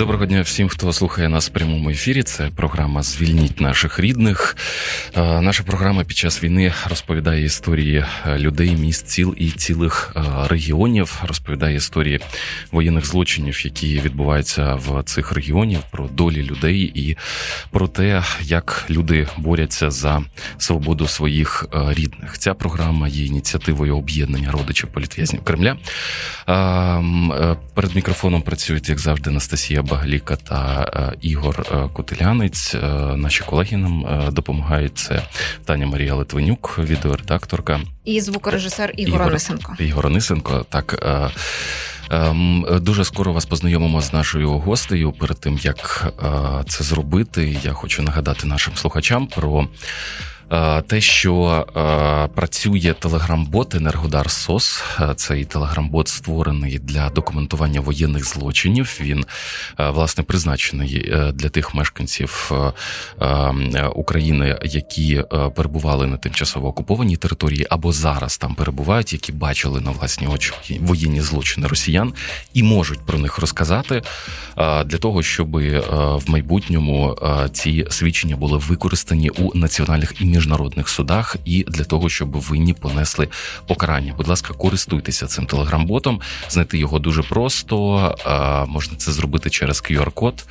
Доброго дня всім, хто слухає нас в прямому ефірі. Це програма Звільніть наших рідних. Е, наша програма під час війни розповідає історії е, людей, міст, ціл і цілих е, регіонів. Розповідає історії воєнних злочинів, які відбуваються в цих регіонів, про долі людей і про те, як люди борються за свободу своїх рідних. Ця програма є ініціативою об'єднання родичів політв'язнів Кремля. Перед мікрофоном працюють як завжди Анастасія. Багаліка та е, Ігор е, Котелянець. Е, наші колеги нам допомагають. Це Таня Марія Литвинюк, відеоредакторка і звукорежисер Ігор, Онисенко. Ігор Онисенко, так. Ем, дуже скоро вас познайомимо з нашою гостею. Перед тим як це зробити, я хочу нагадати нашим слухачам про те, що е, працює телеграм-бот Енергодар Сос, е, цей телеграм-бот створений для документування воєнних злочинів. Він власне призначений для тих мешканців України, які перебували на тимчасово окупованій території, або зараз там перебувають, які бачили на власні очі воєнні злочини росіян і можуть про них розказати для того, щоб в майбутньому ці свідчення були використані у національних і міжнародних судах і для того, щоб винні понесли покарання. Будь ласка, користуйтеся цим телеграм-ботом. Знайти його дуже просто. Можна це зробити через QR-код.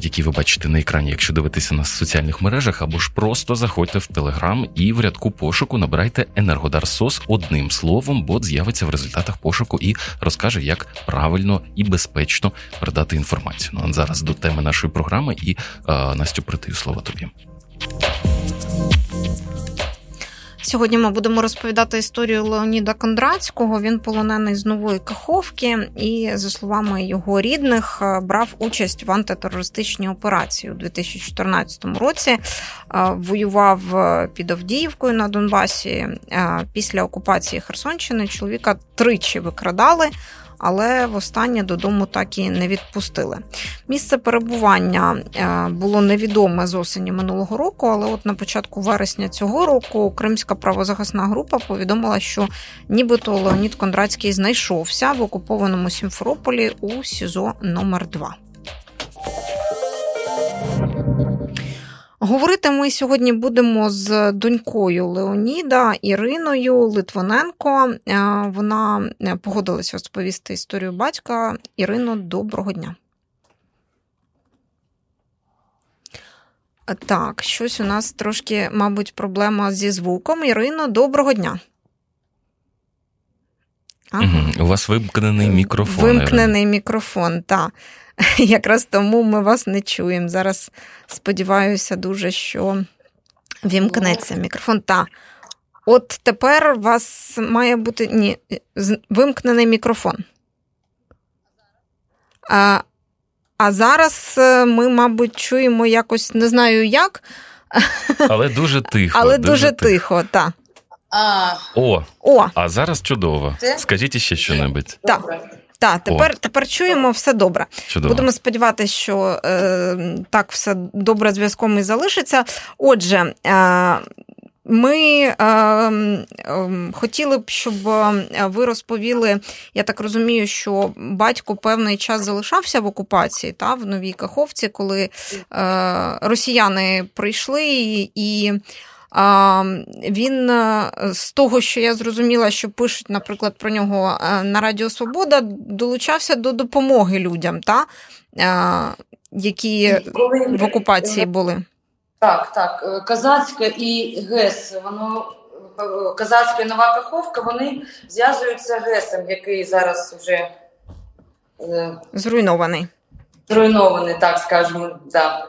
Які ви бачите на екрані, якщо дивитися на соціальних мережах, або ж просто заходьте в Телеграм і в рядку пошуку набирайте Енергодар СОС одним словом, бот з'явиться в результатах пошуку і розкаже, як правильно і безпечно передати інформацію. Ну а зараз до теми нашої програми і а, Настю притию слово тобі. Сьогодні ми будемо розповідати історію Леоніда Кондратського. Він полонений з нової Каховки і, за словами його рідних, е, брав участь в антитерористичній операції у 2014 році. Е, воював е, під Авдіївкою на Донбасі. Після окупації Херсонщини чоловіка тричі викрадали але востаннє додому так і не відпустили. Місце перебування е, було невідоме з осені минулого року, але от на початку вересня цього року Кримська правозахисна група повідомила, що нібито Леонід Кондратський знайшовся в окупованому Сімферополі у СІЗО номер 2 Говорити ми сьогодні будемо з донькою Леоніда Іриною Литвиненко. Е, вона е, погодилася розповісти історію батька. Ірино, доброго дня. Так, щось у нас трошки, мабуть, проблема зі звуком. Ірино, доброго дня. Ага. У вас вимкнений мікрофон. Вимкнений мікрофон, так. Якраз тому ми вас не чуємо. Зараз сподіваюся дуже, що вімкнеться мікрофон. Та. От тепер у вас має бути ні, вимкнений мікрофон. А а зараз е, ми, мабуть, чуємо якось не знаю як. Але дуже тихо. Але дуже, дуже тихо, тихо так. А... О, О, а зараз чудово. Це? Скажіть ще що-небудь. Так. Так, тепер тепер чуємо все добре. Чудово. Будемо сподіватися, що е, так все добре зв'язком і залишиться. Отже, е, ми е, е, хотіли б, щоб е, ви розповіли. Я так розумію, що батько певний час залишався в окупації та в новій Каховці, коли е, росіяни прийшли і. Він е, з того, що я зрозуміла, що пишуть, наприклад, про нього е, на Радіо Свобода, долучався до допомоги людям, та? Е, які в окупації були. Так, так. Казацька і ГЕС, воно Казацька і Нова Каховка, вони зв'язуються ГЕСом, який зараз вже зруйнований. Зруйнований, так скажемо. Да.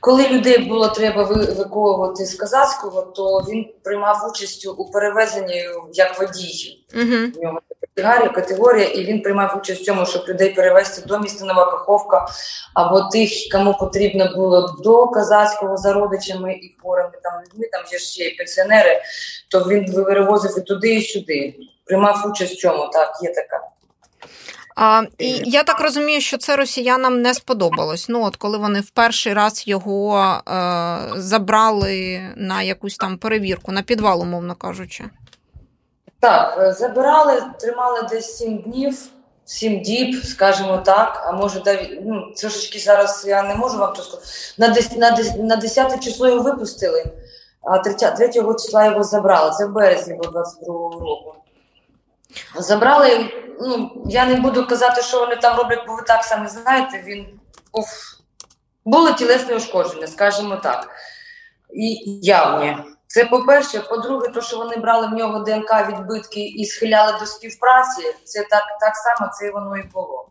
Коли людей було треба евакуювати з Казацького, то він приймав участь у перевезенні як водій. Uh-huh. У нього категорія, категорія, і він приймав участь в цьому, щоб людей перевезти до міста Нова Каховка або тих, кому потрібно було до Казацького за родичами і хворими там людьми, там є ще є пенсіонери, то він вивозив і туди, і сюди. Приймав участь в цьому, так, є така. А, І я так розумію, що це росіянам не сподобалось. Ну, от коли вони в перший раз його е, забрали на якусь там перевірку, на підвал, умовно кажучи. Так, е, забирали, тримали десь сім днів, сім діб, скажімо так. А може, ну, трошечки зараз я не можу вам сказати. На 10, на 10, на 10 число його випустили, а 3, 3 числа його забрали. Це в березні 22 року. Забрали, ну, я не буду казати, що вони там роблять, бо ви так самі знаєте, він уф, були тілесні ушкодження, скажімо так. І явні. Це по-перше, по-друге, то, що вони брали в нього ДНК відбитки і схиляли до співпраці, це так так само це воно і було.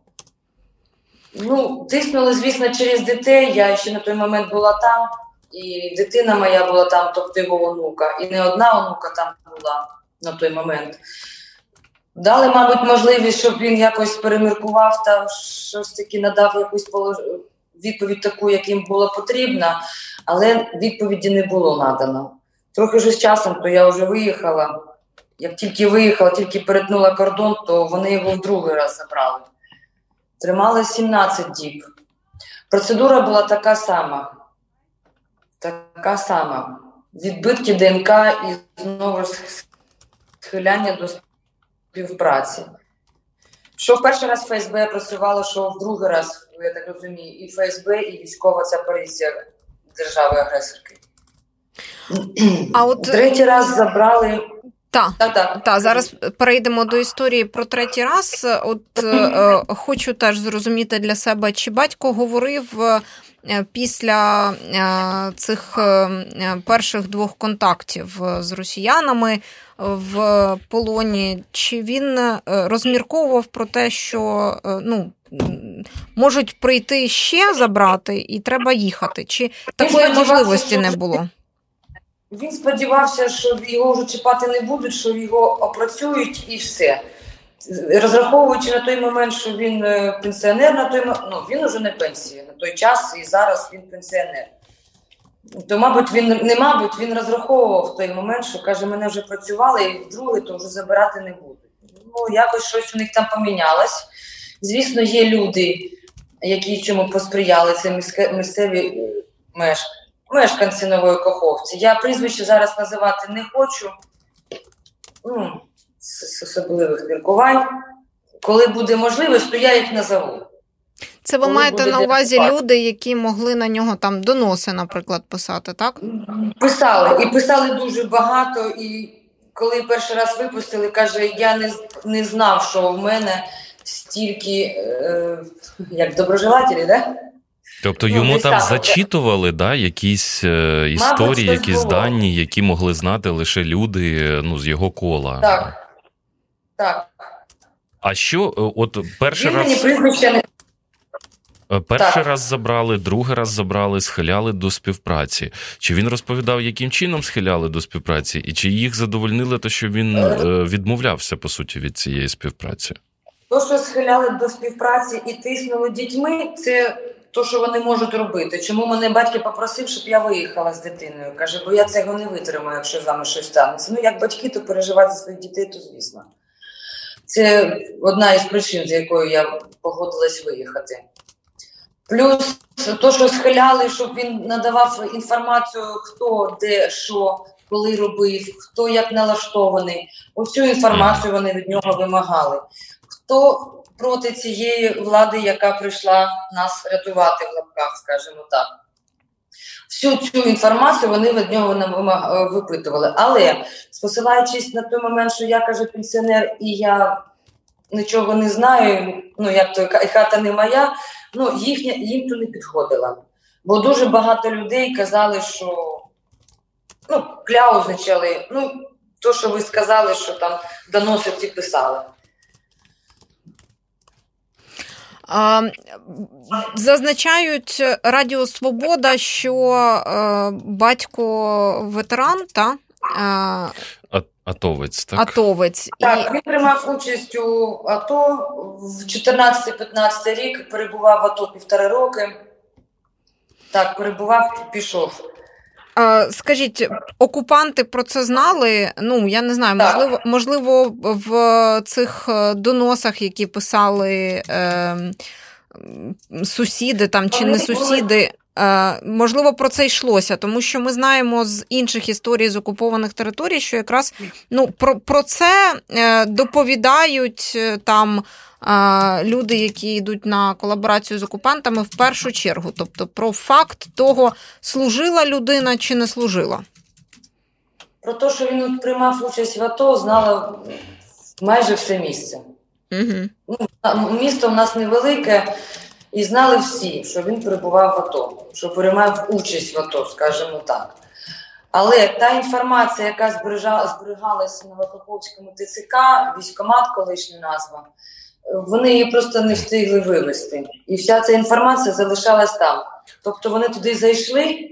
Ну, тиснули, звісно, через дітей. Я ще на той момент була там, і дитина моя була там, тобто його онука, і не одна онука там була на той момент. Дали, мабуть, можливість, щоб він якось переміркував та щось таки надав якусь полож... відповідь таку, яким було потрібно, але відповіді не було надано. Трохи вже з часом, то я вже виїхала. Як тільки виїхала, тільки перетнула кордон, то вони його в другий раз забрали. Тримали 17 діб. Процедура була така сама. Така сама. Відбитки ДНК і знову схиляння до співпраці. Що в перший раз ФСБ працювало, що в другий раз, я так розумію, і ФСБ, і військова ця поліція держави-агресорки. А от третій раз забрали. Так. Та, зараз перейдемо до історії про третій раз. От е, хочу теж зрозуміти для себе, чи батько говорив е, після е, цих е, перших двох контактів з росіянами в полоні, чи він е, розмірковував про те, що ну, можуть прийти ще забрати, і треба їхати, чи такої можливості не було? Він сподівався, що його вже чіпати не будуть, що його опрацюють і все. Розраховуючи на той момент, що він е, пенсіонер, на той ну він уже не пенсія на той час, і зараз він пенсіонер. То, мабуть, він не мабуть, він розраховував в той момент, що каже, мене вже працювали, і вдруге, то вже забирати не будуть. Ну, якось щось у них там помінялось. Звісно, є люди, які чому посприяли, це місцеві е, мешканці нової Каховці. Я прізвище зараз називати не хочу ну, з особливих міркувань. Коли буде можливість, то я їх назову. Це ви Коли маєте на увазі люди, які могли на нього там доноси, наприклад, писати, так? Писали і писали дуже багато. І коли перший раз випустили, каже: я не не знав, що в мене стільки е, як доброжелателі, да? Тобто ну, йому ну, там зачитували да, якісь е, історії, Мабуть, якісь дані, які могли знати лише люди ну, з його кола. Так. Так. А що, е, от перший Він раз. не... Е, перший так. раз забрали, другий раз забрали, схиляли до співпраці. Чи він розповідав, яким чином схиляли до співпраці, і чи їх задовольнили, те, що він е, відмовлявся по суті від цієї співпраці? То, що схиляли до співпраці і тиснули дітьми, це то, що вони можуть робити. Чому мене батько попросив, щоб я виїхала з дитиною? Каже, бо я цього не витримаю, якщо з вами щось станеться. Ну, як батьки, то переживати за своїх дітей, то звісно. Це одна із причин, з якою я погодилась виїхати. Плюс то, що схиляли, щоб він надавав інформацію, хто де, що, коли робив, хто як налаштований. Оцю інформацію вони від нього вимагали. Хто проти цієї влади, яка прийшла нас рятувати в лапках, скажімо так. Всю цю інформацію вони від нього нам випитували. Але спосилаючись на той момент, що я кажу пенсіонер, і я нічого не знаю, ну як то і хата не моя, ну їхня їм то не підходила. Бо дуже багато людей казали, що ну, кляузничали, ну, то, що ви сказали, що там доносити писали. Зазначають Радіо Свобода, що е, батько ветеран та Атовець, так? Атовець. Так, він приймав участь у АТО в 14-15 рік, перебував в АТО півтори роки. Так, перебував, пішов. Скажіть, окупанти про це знали? Ну я не знаю, можливо, можливо, в цих е, доносах, які писали е, сусіди там чи не сусіди. Е, можливо, про це йшлося, тому що ми знаємо з інших історій з окупованих територій, що якраз ну, про про це е, доповідають там люди, які йдуть на колаборацію з окупантами, в першу чергу. Тобто, про факт того, служила людина чи не служила. Про те, що він приймав участь в АТО, знало майже все місце. Угу. Місто в нас невелике, і знали всі, що він перебував в АТО, що приймав участь в АТО, скажімо так. Але та інформація, яка зберігалася на Вакоповському ТЦК, військомат, колишня назва, вони її просто не встигли вивезти. І вся ця інформація залишалась там. Тобто вони туди зайшли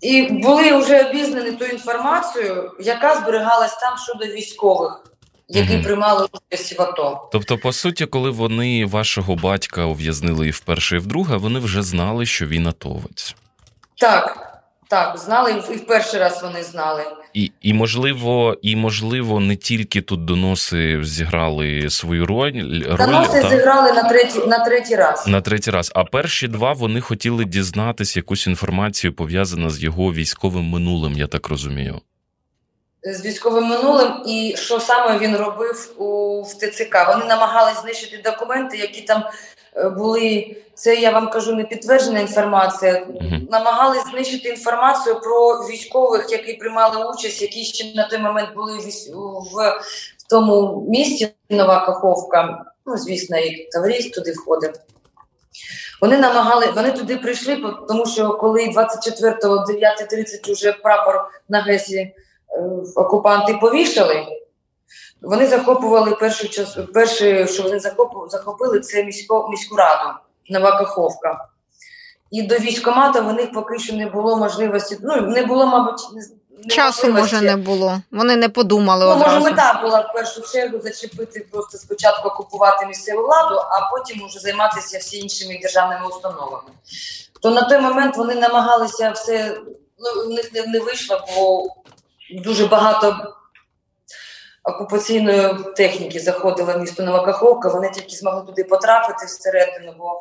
і були вже обізнані ту інформацію, яка зберігалась там щодо військових. Які mm приймали участь в АТО. Тобто, по суті, коли вони вашого батька ув'язнили і вперше, і вдруге, вони вже знали, що він атовець. Так, так, знали і в перший раз вони знали. І і можливо, і можливо, не тільки тут доноси зіграли свою роль. Доноси та... зіграли на третій на третій раз. На третій раз. А перші два вони хотіли дізнатись якусь інформацію пов'язану з його військовим минулим, я так розумію. З військовим минулим, і що саме він робив у в ТЦК? Вони намагались знищити документи, які там Е, були це, я вам кажу, не підтверджена інформація. Mm-hmm. Намагались знищити інформацію про військових, які приймали участь, які ще на той момент були в, в тому місті Нова Каховка. Ну, звісно, і товарист туди входив. Вони намагали, вони туди прийшли, тому що коли 24-го 9.30 уже прапор на Гесі е, окупанти повішали. Вони захоплювали першу час, перше, що вони захопили, це місько, міську раду Нова Каховка. І до військомата в них поки що не було можливості. Ну не було, мабуть, не часу може не було. Вони не подумали. Ну, одразу. Може, мета була в першу чергу зачепити просто спочатку окупувати місцеву владу, а потім уже займатися всі іншими державними установами. То на той момент вони намагалися все ну, у них не, не вийшло, бо дуже багато окупаційної техніки заходила в місто Новокаховка, вони тільки змогли туди потрапити всередину, бо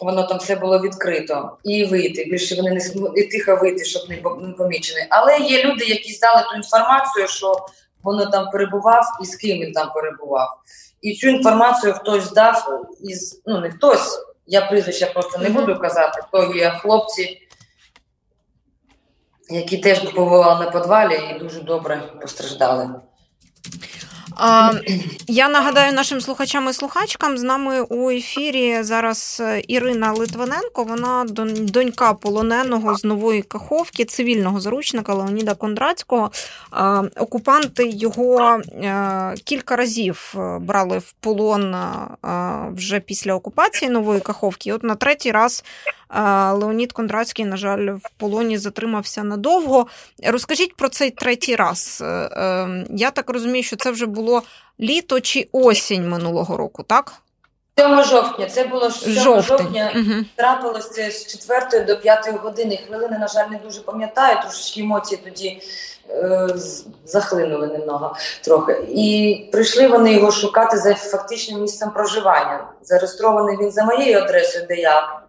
воно там все було відкрито і вийти. Більше вони не і тихо вийти, щоб не помічені. Але є люди, які здали ту інформацію, що воно там перебував і з ким він там перебував. І цю інформацію хтось здав із ну не хтось. Я прізвища просто не буду казати, то є хлопці, які теж побували на подвалі і дуже добре постраждали. Я нагадаю нашим слухачам і слухачкам з нами у ефірі зараз е, Ірина Литвиненко. Вона донька полоненого з нової каховки, цивільного заручника Леоніда Кондратського. Окупанти його е, кілька разів е, брали в полон вже після окупації нової каховки. І От на третій раз Леонід Кондратський, на жаль, в полоні затримався надовго. Розкажіть про цей третій раз. Я так розумію, що це вже було літо чи осінь минулого року, так? 7 жовтня, це було 7 Жовтень. жовтня, угу. трапилось це з 4 до 5 години. Хвилини, на жаль, не дуже пам'ятаю, трошки емоції тоді е, захлинули немного трохи. І прийшли вони його шукати за фактичним місцем проживання. Зареєстрований він за моєю адресою, де я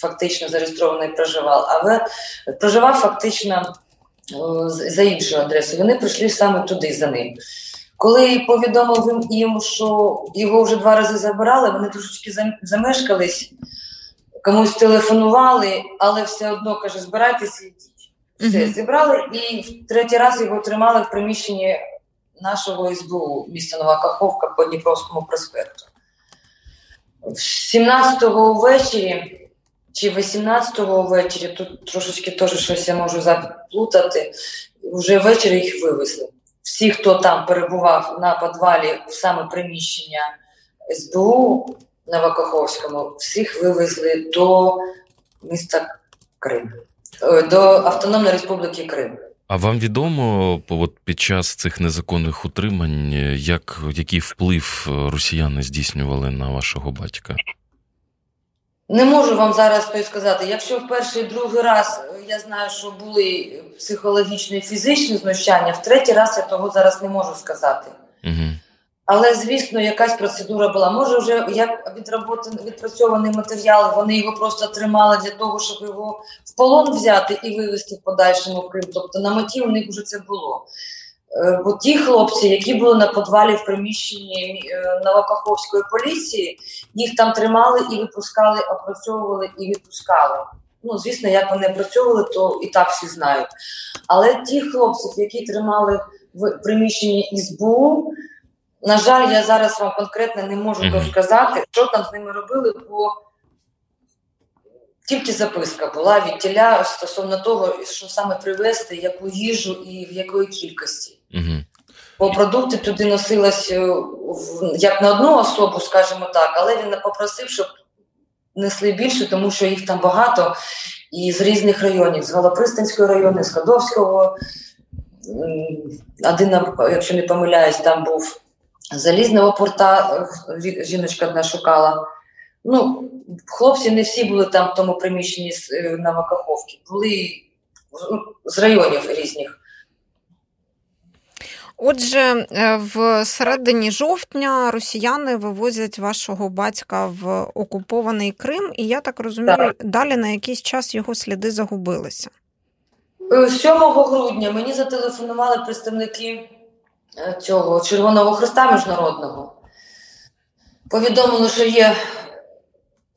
фактично зареєстрований проживав, але проживав фактично е, за іншою адресою. Вони прийшли саме туди за ним. Коли повідомив їм, що його вже два рази забирали, вони трошечки замешкались, комусь телефонували, але все одно каже, збирайтеся і йдіть. Все, mm-hmm. зібрали і в третій раз його тримали в приміщенні нашого СБУ, міста Нова Каховка по Дніпровському проспекту. 17-го ввечері чи 18-го ввечері, тут трошечки теж щось я можу заплутати, вже ввечері їх вивезли всі, хто там перебував на підвалі в саме приміщення СБУ на Вакаховському, всіх вивезли до міста Крим, е, до Автономної Республіки Крим. А вам відомо от під час цих незаконних утримань, як який вплив росіяни здійснювали на вашого батька? Не можу вам зараз то сказати. Якщо в перший другий раз я знаю, що були психологічні і фізичні знущання, в третій раз я того зараз не можу сказати. Угу. Але, звісно, якась процедура була. Може, вже як відпрацьований матеріал, вони його просто тримали для того, щоб його в полон взяти і вивезти в подальшому в Крим. Тобто на меті у них вже це було. Е, бо ті хлопці, які були на подвалі в приміщенні е, Новокаховської поліції, їх там тримали і випускали, опрацьовували і відпускали. Ну, звісно, як вони опрацьовували, то і так всі знають. Але ті хлопців, які тримали в приміщенні СБУ, на жаль, я зараз вам конкретно не можу mm-hmm. сказати, що там з ними робили, бо тільки записка була від тіля стосовно того, що саме привезти, яку їжу і в якої кількості. Mm-hmm. Бо продукти туди носились е, як на одну особу, скажімо так, але він попросив, щоб несли більше, тому що їх там багато і з різних районів: з Галопристанського району, з Ходовського. Один, якщо не помиляюсь, там був залізного порта, е, жіночка одна шукала. Ну, Хлопці не всі були там в тому приміщенні е, на Макаховці, були ну, з районів різних. Отже, е, в середині жовтня росіяни вивозять вашого батька в окупований Крим, і я так розумію, так. далі на якийсь час його сліди загубилися. 7 грудня мені зателефонували представники Е, цього Червоного Христа Міжнародного. Повідомлено, що є,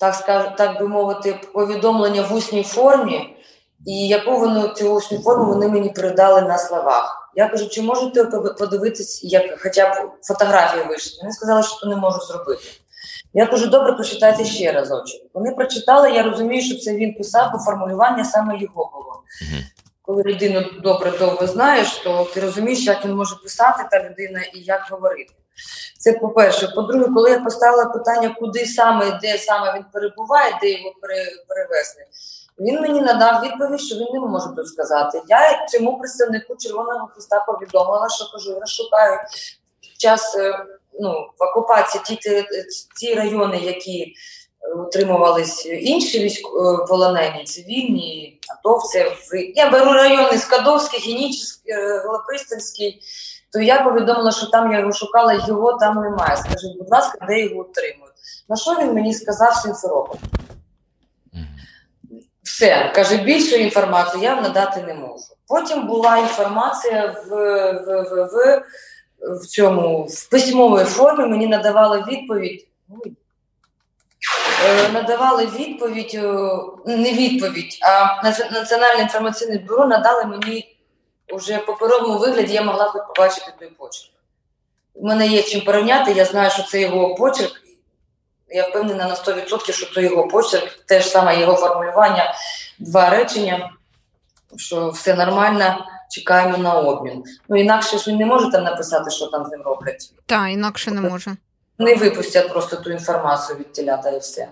так скажу, так би мовити, повідомлення в усній формі, і яку вони цю усну форму вони мені передали на словах. Я кажу, чи можете подивитись, як хоча б фотографії вийшли? Вони сказали, що не можу зробити. Я кажу, добре, прочитайте ще разочок. Вони прочитали, я розумію, що це він писав, бо формулювання саме його було коли людину добре довго знаєш, то ти розумієш, як він може писати та людина і як говорити. Це по-перше. По-друге, коли я поставила питання, куди саме, де саме він перебуває, де його перевезли, він мені надав відповідь, що він не може тут сказати. Я цьому представнику Червоного Христа повідомила, що кажу, розшукаю час е, ну, в окупації ті, ті райони, які утримувались інші військовополонені, цивільні, атовці. Я беру райони Скадовський, Генічний, е, Голопристанський, то я повідомила, що там я його шукала, його там немає. Скажіть, будь ласка, де його утримують? На що він мені сказав Сімферополь? Все, каже, більшу інформацію я надати не можу. Потім була інформація в в, в, в, в цьому в письмовій формі, мені надавали відповідь. Е, надавали відповідь, е, не відповідь, а Національне інформаційне бюро надали мені вже в паперовому вигляді, я могла хоч побачити той почерк. У мене є чим порівняти, я знаю, що це його почерк. Я впевнена на 100%, що це його почерк, те ж саме його формулювання, два речення, що все нормально, чекаємо на обмін. Ну, інакше ж він не може там написати, що там з ним роблять. Так, інакше не може не випустять просто ту інформацію від телята і все.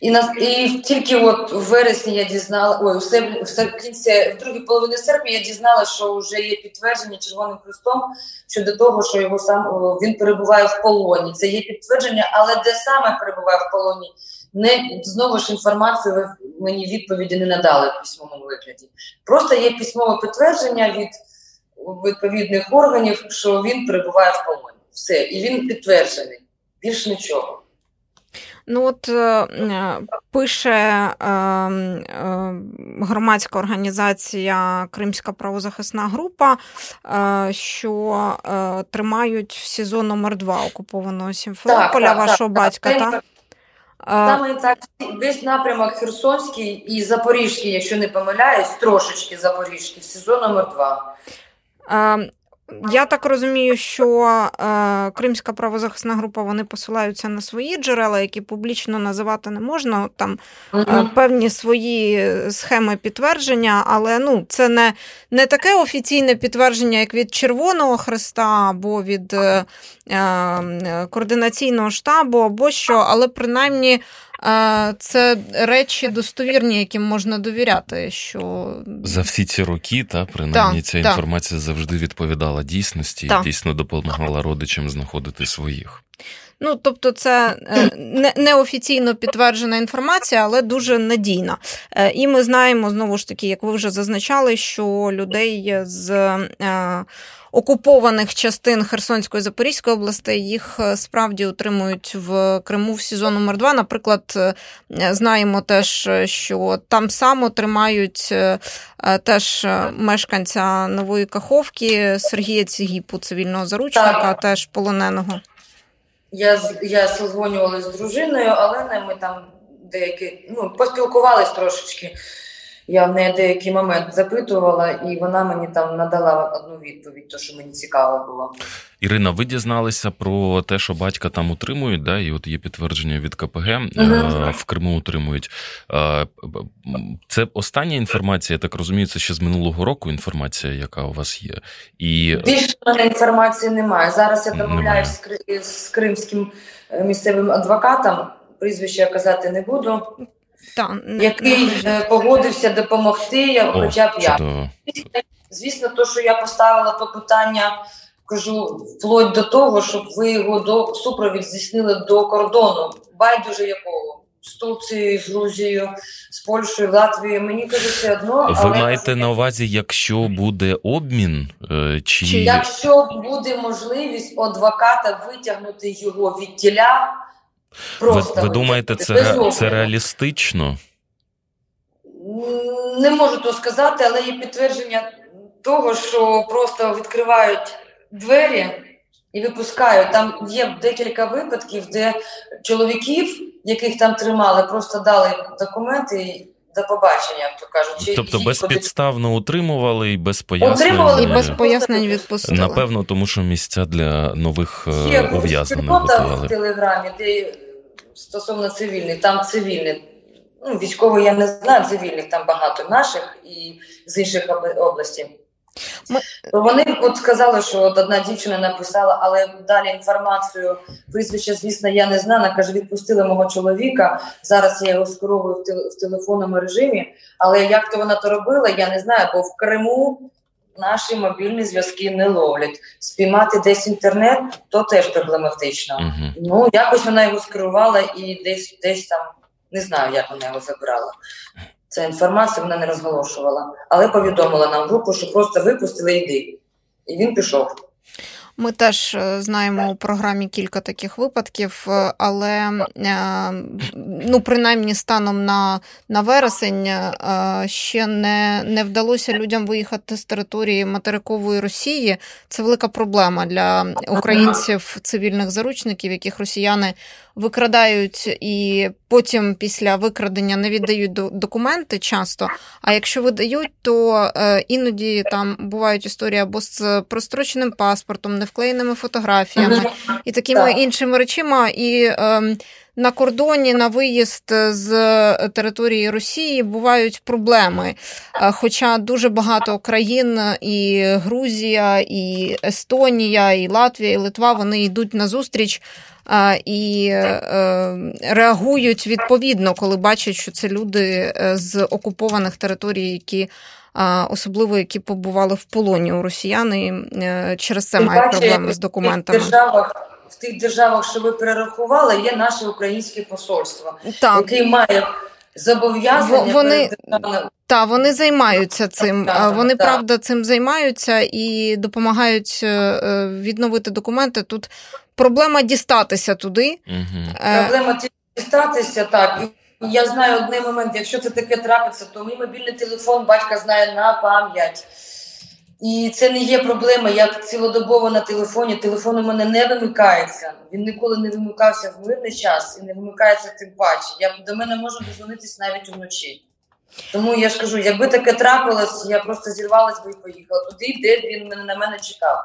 І на і тільки от в вересні я дізнала, ой, в серпні, в другій половині серпня я дізналася, що вже є підтвердження Червоним Христом щодо того, що його сам він перебуває в полоні. Це є підтвердження, але де саме перебуває в полоні, не знову ж інформацію мені відповіді не надали в письмовому вигляді. Просто є письмове підтвердження від відповідних органів, що він перебуває в полоні. Все, і він підтверджений. Більш нічого. Ну от е, пише е, е, громадська організація Кримська правозахисна група, е, що е, тримають в СІЗО номер 2 окупованого Сімферополя вашого батька. Так? Саме так весь напрямок Херсонський і Запорізький, якщо не помиляюсь, трошечки Запорізький, в СІЗО номер 2 я так розумію, що е, Кримська правозахисна група вони посилаються на свої джерела, які публічно називати не можна. Там uh певні свої схеми підтвердження, але ну, це не не таке офіційне підтвердження, як від Червоного Христа або від е, е, координаційного штабу, або що, але принаймні це речі достовірні, яким можна довіряти. Що за всі ці роки, та принаймні, ця інформація завжди відповідала дійсності і дійсно допомагала родичам знаходити своїх. Ну, тобто, це е, не, неофіційно підтверджена інформація, але дуже надійна. Е, і ми знаємо знову ж таки, як ви вже зазначали, що людей з е, окупованих частин Херсонської Запорізької областей їх справді утримують в Криму в СІЗО номер 2 Наприклад, знаємо теж, що там само тримають теж мешканця нової Каховки Сергія Цігіпу, цивільного заручника, так. теж полоненого. Я я созвонювалася з дружиною, але не ми там деякі ну, поспілкувались трошечки. Я в неї деякий момент запитувала, і вона мені там надала одну відповідь, то що мені цікаво було. Ірина, ви дізналися про те, що батька там утримують, да, і от є підтвердження від КПГ uh в Криму утримують. Е, це остання інформація, я так розумію, це ще з минулого року інформація, яка у вас є. І... Більше інформації немає. Зараз я домовляюсь з кримським е, місцевим адвокатом. Прізвище я казати не буду. Та, який не погодився допомогти, О, хоча б я. Звісно, то, що я поставила то питання, кажу, вплоть до того, щоб ви його до супровід здійснили до кордону, байдуже якого. З Турцією, з Грузією, з Польщею, Латвією. Мені каже, все одно. Ви але маєте на увазі, якщо буде обмін, е, чи якщо буде можливість адвоката витягнути його від тіля, Просто ви, ви думаєте, це, це реалістично? Не можу то сказати, але є підтвердження того, що просто відкривають двері і випускають. Там є декілька випадків, де чоловіків, яких там тримали, просто дали документи. До побачення, як то кажуть. Тобто безпідставно утримували і без пояснень. Утримували і без пояснень відпустили. Напевно, тому що місця для нових е, ув'язнених готували. в Телеграмі, де стосовно цивільних, там цивільні. Ну, військових я не знаю, цивільних там багато наших і з інших областей. Ми... Вони от сказали, що от одна дівчина написала, але далі інформацію, прізвище, звісно, я не знаю. Вона каже, відпустили мого чоловіка. Зараз я його скеровую в, тел- в телефонному режимі. Але як то вона то робила, я не знаю, бо в Криму наші мобільні зв'язки не ловлять. Спіймати десь інтернет, то теж проблематично. Uh-huh. Ну, якось вона його скерувала і десь десь там не знаю, як вона його забрала. Ця інформація вона не розголошувала, але повідомила нам групу, що просто випустили йди. І він пішов. Ми теж е, знаємо у програмі кілька таких випадків, е, але е, ну, принаймні станом на на вересень ще не не вдалося людям виїхати з території материкової Росії. Це велика проблема для українців цивільних заручників, яких росіяни викрадають і потім після викрадення не віддають документи часто. А якщо видають, то іноді там бувають історії або з простроченим паспортом, невклеєними фотографіями і такими іншими речима. І е, на кордоні на виїзд з території Росії бувають проблеми. Хоча дуже багато країн, і Грузія, і Естонія, і Латвія, і Литва вони йдуть на зустріч і е, реагують відповідно, коли бачать, що це люди е, з окупованих територій, які особливо які побували в полоні у росіян, і е, через це мають проблеми з документами. В державах, в тих державах, що ви перерахували, є наше українське посольство, так. яке має зобов'язання вони та вони займаються цим. Так, вони так. правда цим займаються і допомагають відновити документи. Тут проблема дістатися туди. Угу. Проблема дістатися так. Я знаю один момент, якщо це таке трапиться, то мій мобільний телефон батька знає на пам'ять. І це не є проблема. Я цілодобово на телефоні. Телефон у мене не вимикається. Він ніколи не вимикався в мирний час і не вимикається тим паче. Я до мене можу дозвонитись навіть вночі. Тому я ж кажу, якби таке трапилось, я просто зірвалась би і поїхала туди, де він на мене чекав.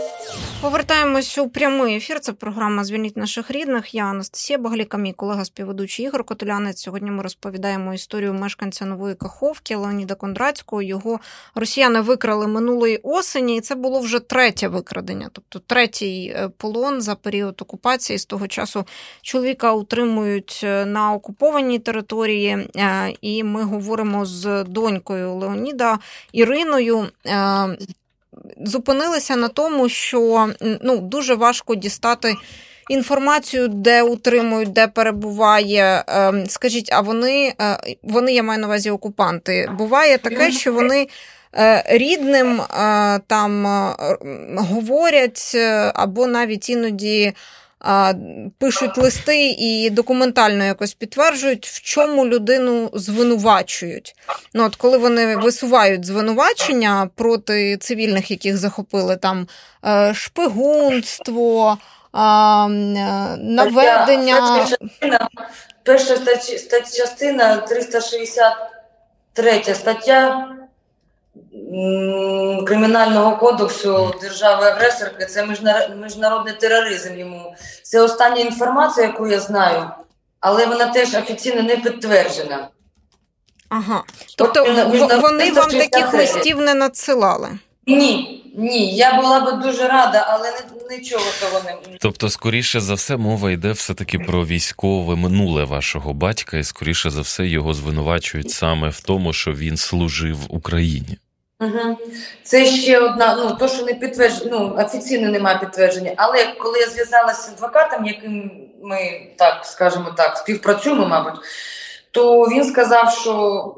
Повертаємось у прямий ефір. Це програма Звільніть наших рідних. Я Анастасія Багаліка, мій колега співведучий Ігор Котулянець. Сьогодні ми розповідаємо історію мешканця нової Каховки Леоніда Кондратського. Його росіяни викрали минулої осені, і це було вже третє викрадення, тобто третій е, полон за період окупації. З того часу чоловіка утримують е, на окупованій території, е, і ми говоримо з донькою Леоніда Іриною зупинилися на тому, що ну, дуже важко дістати інформацію, де утримують, де перебуває. Ем, скажіть, а вони, е, вони я маю на увазі окупанти. Буває таке, що вони. Е, рідним е, там говорять або навіть іноді пишуть листи і документально якось підтверджують, в чому людину звинувачують. Ну, от Коли вони висувають звинувачення проти цивільних, яких захопили там е, шпигунство, наведення. Перша частина 363 стаття Кримінального кодексу держави-агресорки це міжнародний тероризм йому. Це остання інформація, яку я знаю, але вона теж офіційно не підтверджена. Ага. Тобто вони вам таких листів не надсилали? Ні. Ні, я була би дуже рада, але нічого того не тобто, скоріше за все, мова йде все таки про військове минуле вашого батька, і скоріше за все його звинувачують саме в тому, що він служив Україні. Угу. Це ще одна, ну то, що не підтверджено, ну офіційно немає підтвердження. Але коли я зв'язалася з адвокатом, яким ми так скажемо так, співпрацюємо, мабуть, то він сказав, що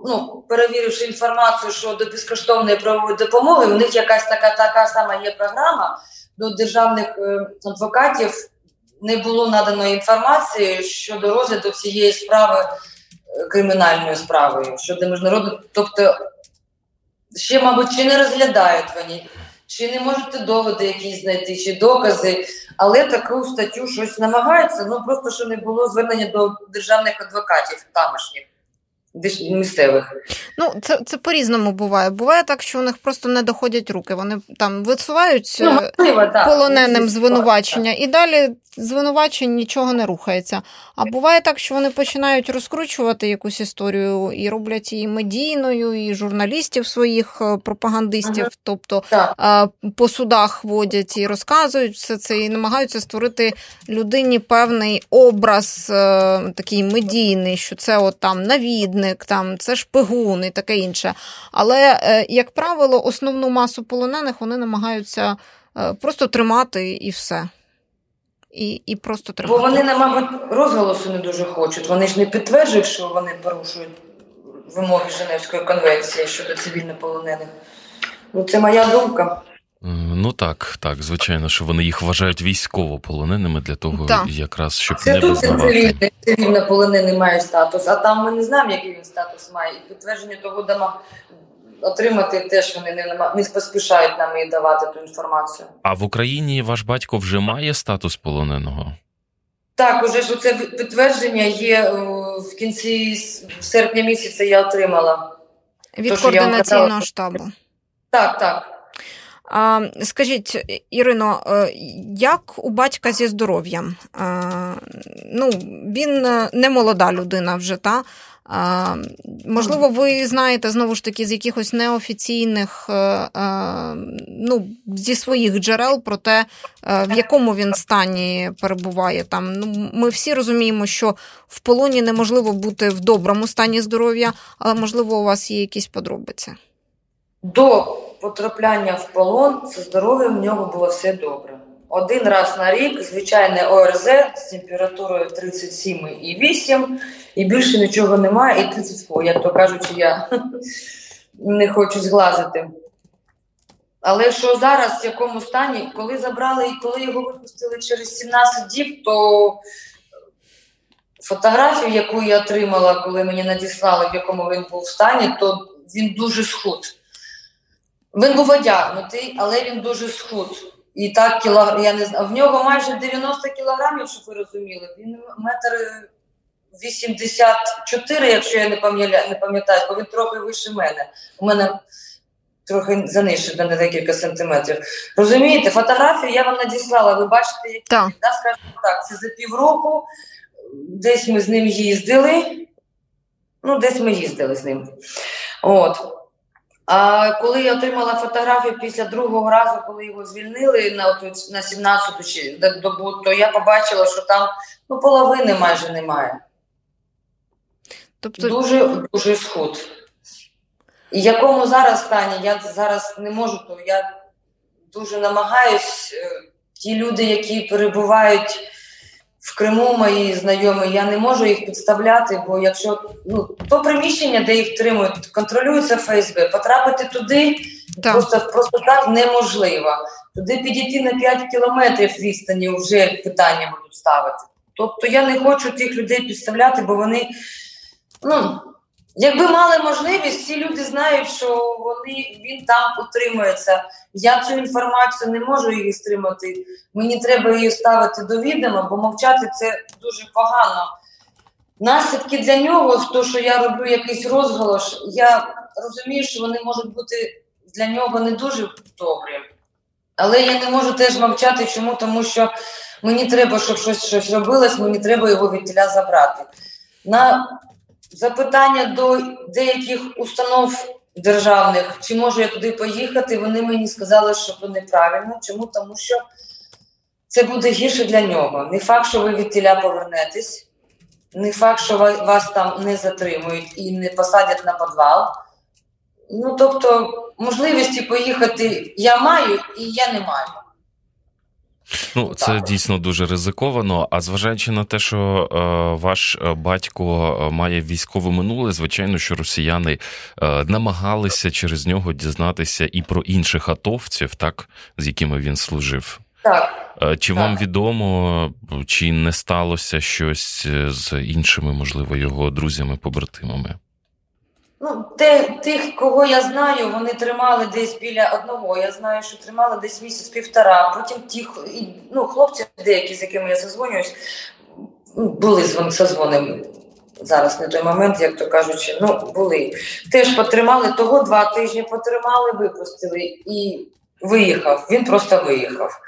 ну, перевіривши інформацію щодо безкоштовної правової допомоги, у них якась така така сама є програма до державних е, адвокатів. Не було надано інформації щодо розгляду цієї справи е, кримінальної справи щодо міжнародного, тобто ще, мабуть, чи не розглядають вони, чи не можете доводи якісь знайти, чи докази, але таку статтю щось намагаються, ну просто що не було звернення до державних адвокатів тамошніх місцевих. Ну, це це по-різному буває. Буває так, що у них просто не доходять руки. Вони там висувають ну, е, можливо, полоненим звинувачення, і далі звинувачень нічого не рухається. А буває так, що вони починають розкручувати якусь історію і роблять її медійною, і журналістів своїх е, пропагандистів, ага. тобто так. по судах водять і розказують все це, і намагаються створити людині певний образ е, такий медійний, що це от там навідник, там це шпигун і таке інше. Але, е, як правило, основну масу полонених вони намагаються просто тримати і все і і просто треба. Бо вони, мабуть, розголосу не дуже хочуть. Вони ж не підтверджують, що вони порушують вимоги Женевської конвенції щодо цивільнополонених. Ну, це моя думка. Е, ну так, так, звичайно, що вони їх вважають військовополоненими для того, так. якраз щоб це не тут визнавати. цивільнополонений має статус, а там ми не знаємо, який він статус має. І підтвердження того дома отримати теж вони не не поспішають нам і давати ту інформацію. А в Україні ваш батько вже має статус полоненого? Так, уже ж це підтвердження є е, в кінці серпня місяця. Я отримала від То, координаційного штабу. Так, так. Скажіть, Ірино, е, як у батька зі здоров'ям? Ну, Він е, не молода людина вже, та? Можливо, ви знаєте знову ж таки з якихось неофіційних, е, ну, зі своїх джерел про те, в якому він стані перебуває. Там ну, Ми всі розуміємо, що в полоні неможливо бути в доброму стані здоров'я, але можливо, у вас є якісь подробиці. До потрапляння в полон зі здоров'ям в нього було все добре. Один раз на рік звичайне ОРЗ з температурою 37,8 і більше нічого немає, і 30 як то кажучи, я не хочу зглазити. Але що зараз, в якому стані, коли забрали і коли його випустили через 17 діб, то фотографію, яку я отримала, коли мені надіслали, в якому він був в стані, то він дуже схуд. Він був одягнутий, але він дуже схуд. І так кілограм, я не знаю, в нього майже 90 кілограмів, щоб ви розуміли. Він метр 84, якщо я не пам'ятаю, бо він трохи вище мене. У мене трохи занижена на декілька сантиметрів. Розумієте, фотографію я вам надіслала, ви бачите, які. Да, скажімо так, це за півроку, десь ми з ним їздили. Ну, десь ми їздили з ним. От. А коли я отримала фотографію після другого разу, коли його звільнили на на 17-ту добу, то я побачила, що там ну, половини майже немає. Тобто... Дуже дуже схуд. І якому зараз стані, я зараз не можу, то я дуже намагаюсь. Е, ті люди, які перебувають в Криму, мої знайомі, я не можу їх підставляти, бо якщо ну, то приміщення, де їх тримують, контролюється ФСБ, потрапити туди так. просто просто так неможливо. Туди підійти на 5 кілометрів відстані вже питання будуть ставити. Тобто я не хочу тих людей підставляти, бо вони. ну, Якби мали можливість, всі люди знають, що вони він там утримується. Я цю інформацію не можу її стримати. Мені треба її ставити до відома, бо мовчати це дуже погано. Наслідки для нього, то що я роблю якийсь розголос, я розумію, що вони можуть бути для нього не дуже добрі. Але я не можу теж мовчати. Чому? Тому що мені треба, щоб щось щось робилось, мені треба його від тіля забрати. На запитання до деяких установ державних, чи можу я туди поїхати, вони мені сказали, що це неправильно. Чому? Тому що це буде гірше для нього. Не факт, що ви від тіля повернетесь, не факт, що вас там не затримують і не посадять на підвал. Ну, тобто, можливості поїхати я маю і я не маю. Ну, це дійсно дуже ризиковано. А зважаючи на те, що е, ваш е, батько е, має військове минуле, звичайно, що росіяни е, намагалися через нього дізнатися і про інших атовців, так з якими він служив. Так. Е, чи так. вам відомо, чи не сталося щось з іншими, можливо, його друзями-побратимами? Ну, те, тих, кого я знаю, вони тримали десь біля одного. Я знаю, що тримали десь місяць-півтора. Потім ті ну, хлопці, деякі, з якими я зазвонююсь, були созвони. Зараз не той момент, як то кажучи, ну були. Теж потримали того, два тижні потримали, випустили і виїхав. Він просто виїхав.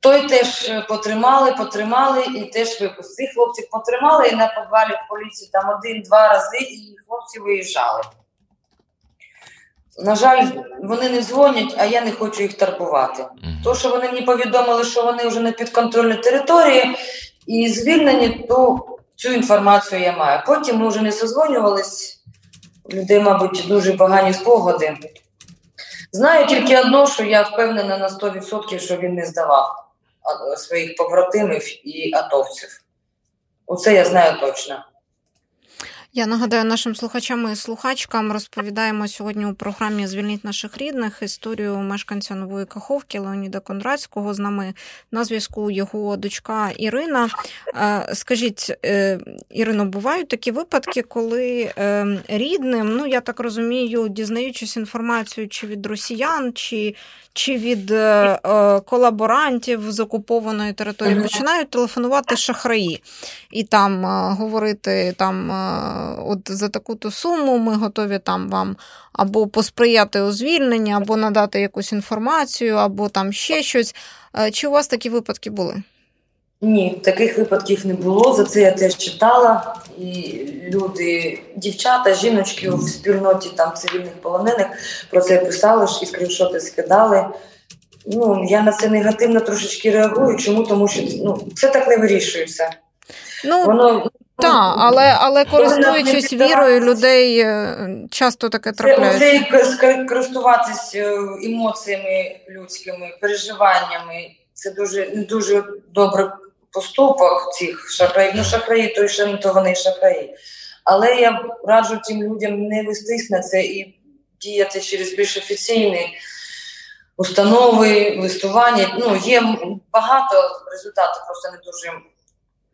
Той теж е, потримали, потримали і теж випустили. Цих хлопців потримали і на подвалі в поліції там один-два рази, і хлопці виїжджали. На жаль, вони не дзвонять, а я не хочу їх тарбувати. Mm-hmm. То, що вони мені повідомили, що вони вже на підконтрольній території і звільнені, то цю інформацію я маю. Потім ми вже не созвонювались, людей, мабуть, дуже погані спогади. Знаю тільки одно, що я впевнена на 100%, що він не здавав своїх побратимів і атовців. Оце я знаю точно. Я нагадаю нашим слухачам і слухачкам розповідаємо сьогодні у програмі Звільніть наших рідних історію мешканця нової Каховки Леоніда Кондратського. З нами на зв'язку його дочка Ірина. Е, скажіть, е, Ірино, бувають такі випадки, коли е, рідним, ну я так розумію, дізнаючись інформацію чи від росіян, чи чи від колаборантів з окупованої території, починають телефонувати шахраї і там говорити там от за таку-то суму ми готові там вам або посприяти у звільненні, або надати якусь інформацію, або там ще щось. Е, чи у вас такі випадки були? Ні, таких випадків не було. За це я теж читала. І люди, дівчата, жіночки в спільноті там цивільних полонених про це писали і скріншоти скидали. Ну, Я на це негативно трошечки реагую. Чому? Тому що ну, це так не вирішується. Ну, Воно так, але але користуючись вірою, людей е, часто таке трапляється. Це користуватись е, емоціями людськими, переживаннями. Це дуже дуже добрий поступок цих шахраїв. Ну, шахраї, то ще не то вони шахраї. Але я раджу тим людям не вестись на це і діяти через більш офіційні установи, листування. Ну, є багато результатів, просто не дуже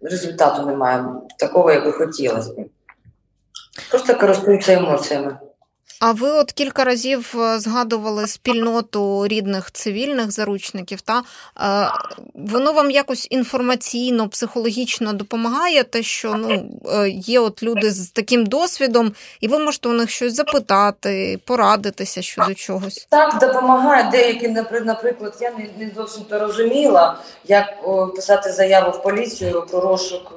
результату немає такого, як би хотілося. Просто користуються емоціями. А ви от кілька разів е, згадували спільноту рідних цивільних заручників, та е, воно вам якось інформаційно, психологічно допомагає, те, що ну, е, є от люди з таким досвідом, і ви можете у них щось запитати, порадитися щодо чогось. Так, допомагає. Деякі, наприклад, я не не зовсім то розуміла, як писати заяву в поліцію про розшук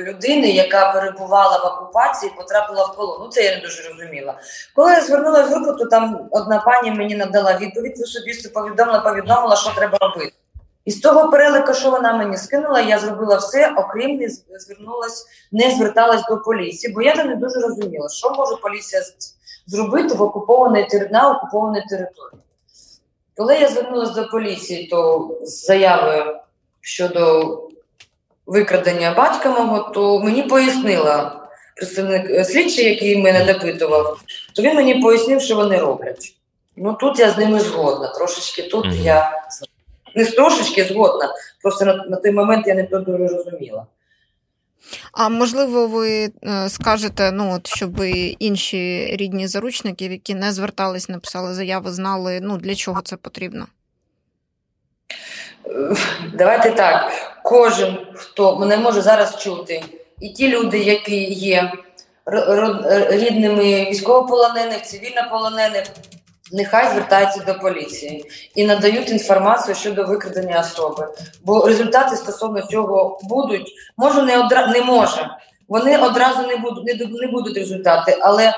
людини, яка перебувала в окупації, потрапила в полон. Ну це я не дуже розуміла. Коли я звернулася в групу, то там одна пані мені надала відповідь, особисто повідомила, повідомила, що треба робити. І з того перелика, що вона мені скинула, я зробила все, окрім не звернулась, не зверталась до поліції, бо я не дуже розуміла, що може поліція зробити в окупованій на окупованій території. Коли я звернулася до поліції, то з заявою щодо викрадення батька мого, то мені пояснила представник е, слідчий, який мене допитував, то він мені пояснив, що вони роблять. Ну тут я з ними згодна. Трошечки тут mm-hmm. я не трошечки згодна. Просто на, на той момент я не то дуже розуміла. А можливо, ви е, скажете, ну от щоб інші рідні заручники, які не звертались, написали заяви, знали, ну для чого це потрібно? Давайте так. Кожен, хто мене може зараз чути, і ті люди, які є рідними військовополонених, цивільнополонених, нехай звертаються до поліції і надають інформацію щодо викрадення особи. Бо результати стосовно цього будуть, може, не одра не може. Вони одразу не будуть не, не будуть результати, але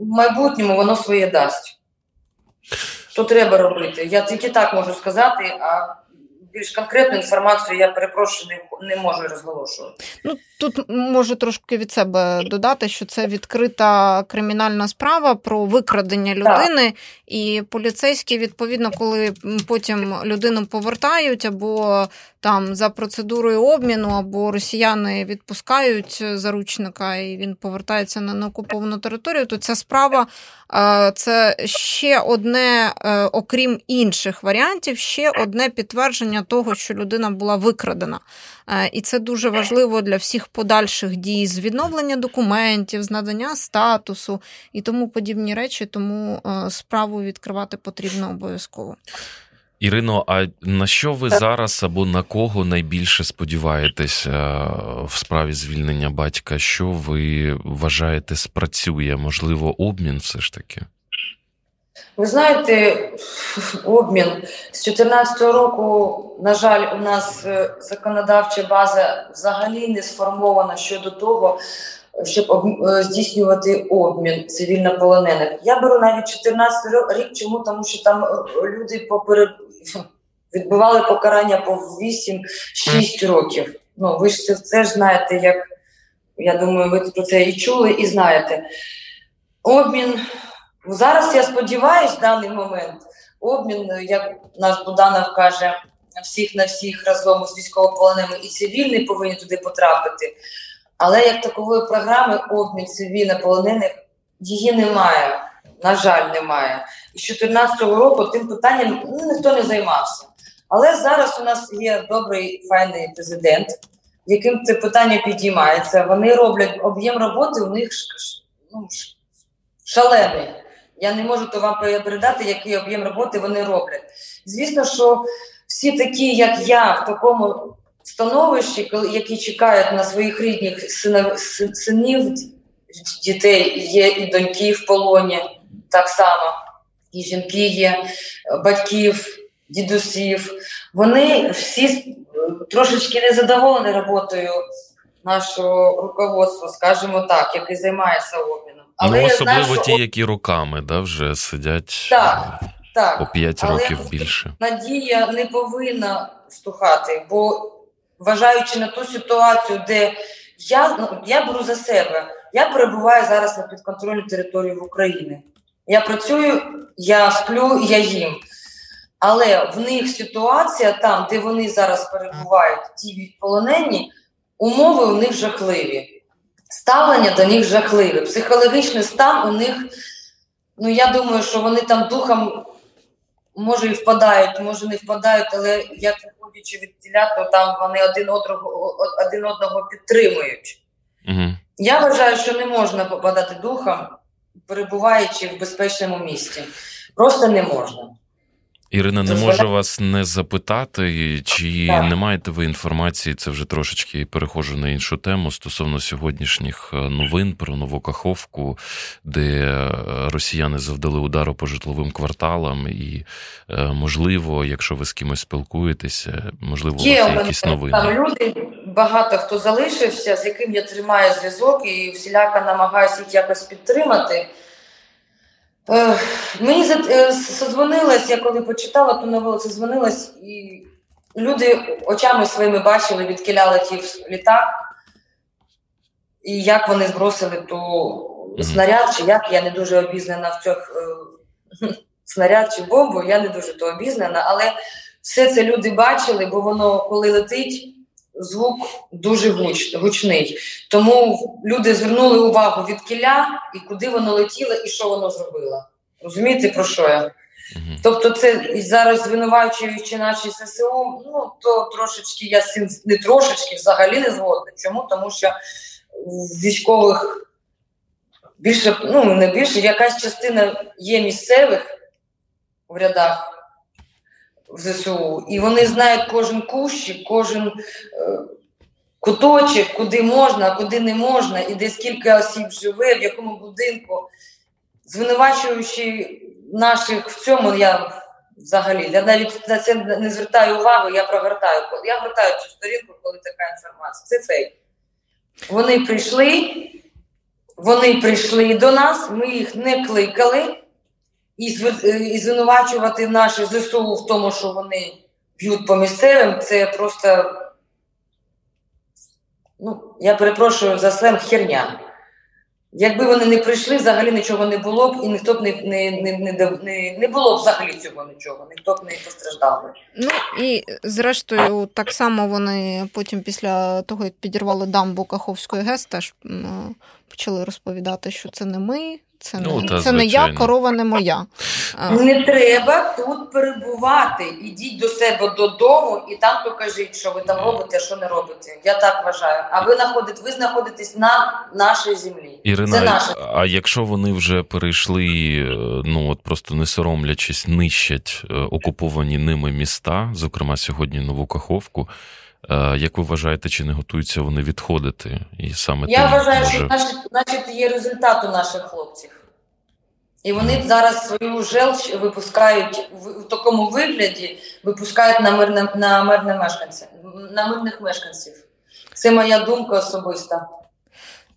в майбутньому воно своє дасть. Що треба робити? Я тільки так можу сказати. а більш конкретну інформацію я перепрошую не, не можу розголошувати. Ну тут можу трошки від себе додати, що це відкрита кримінальна справа про викрадення людини, так. і поліцейські відповідно, коли потім людину повертають або там за процедурою обміну, або росіяни відпускають заручника і він повертається на неокуповану територію, то ця справа е, це ще одне, е, окрім інших варіантів, ще одне підтвердження того, що людина була викрадена. Е, і це дуже важливо для всіх подальших дій з відновлення документів, з надання статусу і тому подібні речі. Тому справу відкривати потрібно обов'язково. Ірино, а на що ви зараз або на кого найбільше сподіваєтесь в справі звільнення батька? Що ви вважаєте спрацює? Можливо, обмін все ж таки? Ви знаєте, обмін з 2014 року, на жаль, у нас е, законодавча база взагалі не сформована щодо того, щоб е, здійснювати обмін цивільнополонених. Я беру навіть 14 рік, чому тому, що там е, люди поперед відбували покарання по 8-6 років. Ну, ви ж це, це ж знаєте, як я думаю, ви про це і чули, і знаєте. Обмін. Зараз я сподіваюся, в даний момент обмін, як наш Буданов каже, всіх на всіх разом з військовополоненими і цивільний повинні туди потрапити. Але як такової програми обмін цивільно-полонених її немає. На жаль, немає. І з 2014 року тим питанням ну, ніхто не займався. Але зараз у нас є добрий файний президент, яким це питання підіймається. Вони роблять об'єм роботи, у них ну, шалений. Я не можу то вам передати, який об'єм роботи вони роблять. Звісно, що всі такі, як я, в такому становищі, які чекають на своїх рідних синів, дітей, є і доньки в полоні, так само, і жінки є, батьків дідусів. Вони всі трошечки незадоволені роботою нашого руководства, скажімо так, який займається обміном. Але ну, особливо знаю, ті, що... які роками да, вже сидять так, так. по 5 Але років більше. Надія не повинна стухати, бо вважаючи на ту ситуацію, де я ну, я беру за себе, я перебуваю зараз на підконтрольній території в Україні. Я працюю, я сплю, я їм. Але в них ситуація там, де вони зараз перебувають, ті відполонені, умови у них жахливі. Ставлення до них жахливе. Психологічний стан у них, ну я думаю, що вони там духом може і впадають, може не впадають, але як виходячи від тіля, то там вони один одного один одного підтримують. Угу. Я вважаю, що не можна попадати духом перебуваючи в безпечному місці. Просто не можна. Ірина, не можу вас не запитати, чи так. не маєте ви інформації? Це вже трошечки перехожу на іншу тему стосовно сьогоднішніх е, новин про нову Каховку, де е, росіяни завдали удару по житловим кварталам, і е, можливо, якщо ви з кимось спілкуєтеся, можливо, у вас є якісь новини. Там люди багато хто залишився, з яким я тримаю зв'язок і всіляко намагаюся їх якось підтримати. Е, мені задзвонилось, я коли почитала ту новелу, це дзвонилось, і люди очами своїми бачили, відкиляли летів літак, і як вони збросили ту снаряд, чи як я не дуже обізнана в цьох е, снаряд чи бомбу, я не дуже то обізнана, але все це люди бачили, бо воно коли летить. Звук дуже гуч, гучний. Тому люди звернули увагу від кіля і куди воно летіло, і що воно зробило. Розумієте, про що я? Угу. Тобто, це зараз звинувачуючи наші ССО, ну то трошечки я не трошечки взагалі не згодна. Чому? Тому що в військових більше, ну не більше, якась частина є місцевих в рядах в ЗСУ, і вони знають кожен кущик, кожен е, куточок, куди можна, а куди не можна, і де скільки осіб живе, в якому будинку звинувачуючи наших в цьому, я взагалі я навіть на це не звертаю увагу, я прогортаю. Я гортаю цю сторінку, коли така інформація. Це фейк. Вони прийшли, вони прийшли до нас, ми їх не кликали, і і звинувачувати наші ЗСУ в тому, що вони б'ють по місцевим, це просто, ну, я перепрошую за сленг херня. Якби вони не прийшли, взагалі нічого не було б, і ніхто б не не, не, не, не, було б взагалі цього нічого, ніхто б не постраждав. Ну і зрештою, так само вони потім, після того, як підірвали дамбу Каховської ГЕС, теж почали розповідати, що це не ми, це ну, не та, це не я, корова не моя. Не треба тут перебувати. Ідіть до себе додому і там покажіть, що ви там робите, що не робите. Я так вважаю. А ви знаходите, ви знаходитесь на нашій землі. Ірина, це наша. А якщо вони вже перейшли, ну от просто не соромлячись, нищать е, окуповані ними міста, зокрема сьогодні нову Каховку. Е, як ви вважаєте, чи не готуються вони відходити? І саме Я вважаю, може... що значить є результат у наших хлопців. І вони зараз свою желч випускають в, в такому вигляді, випускають на мирне на мирне мешканців, на мирних мешканців. Це моя думка особиста.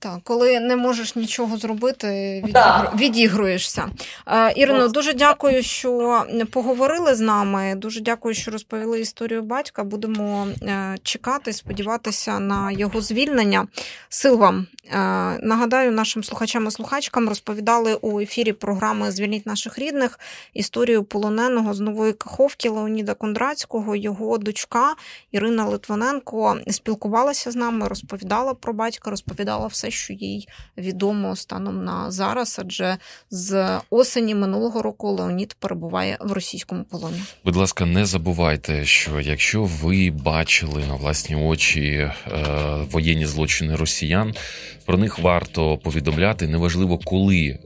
Так, коли не можеш нічого зробити, відігру... відігруєшся. Е, Ірино, дуже дякую, що поговорили з нами. Дуже дякую, що розповіли історію батька. Будемо е, чекати, сподіватися на його звільнення. Сил вам е, нагадаю, нашим слухачам і слухачкам розповідали у ефірі програми Звільніть наших рідних історію полоненого з нової Каховки Леоніда Кондратського. Його дочка Ірина Литвиненко спілкувалася з нами, розповідала про батька, розповідала все що їй відомо станом на зараз, адже з осені минулого року Леонід перебуває в російському полоні. Будь ласка, не забувайте, що якщо ви бачили на власні очі е, воєнні злочини росіян, про них варто повідомляти. Неважливо, коли е,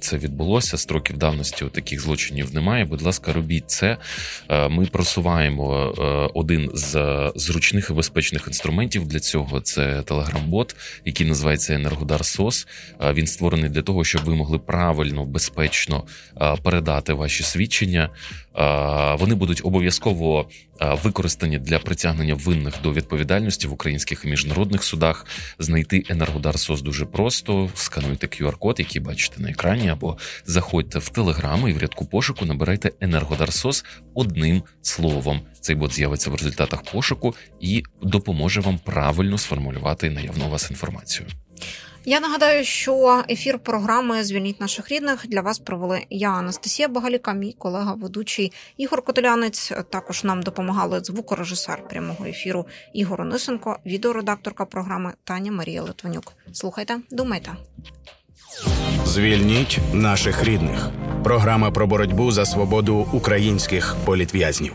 це відбулося. Строків давності таких злочинів немає. Будь ласка, робіть це. Е, ми просуваємо е, один з зручних і безпечних інструментів для цього. Це телеграм-бот, який називається Енергодар Сос. Він створений для того, щоб ви могли правильно, безпечно передати ваші свідчення. Вони будуть обов'язково використані для притягнення винних до відповідальності в українських і міжнародних судах. Знайти Енергодар СОС дуже просто. Скануйте QR-код, який бачите на екрані, або заходьте в Телеграм і в рядку пошуку набирайте Енергодар СОС одним словом. Цей бот з'явиться в результатах пошуку і допоможе вам правильно сформулювати наявну у вас інформацію. Я нагадаю, що ефір програми Звільніть наших рідних для вас провели я, Анастасія Багаліка, мій колега, ведучий Ігор Котелянець. Також нам допомагали звукорежисер прямого ефіру Ігор Онисенко, відеоредакторка програми Таня Марія Литванюк. Слухайте, думайте. Звільніть наших рідних. Програма про боротьбу за свободу українських політв'язнів.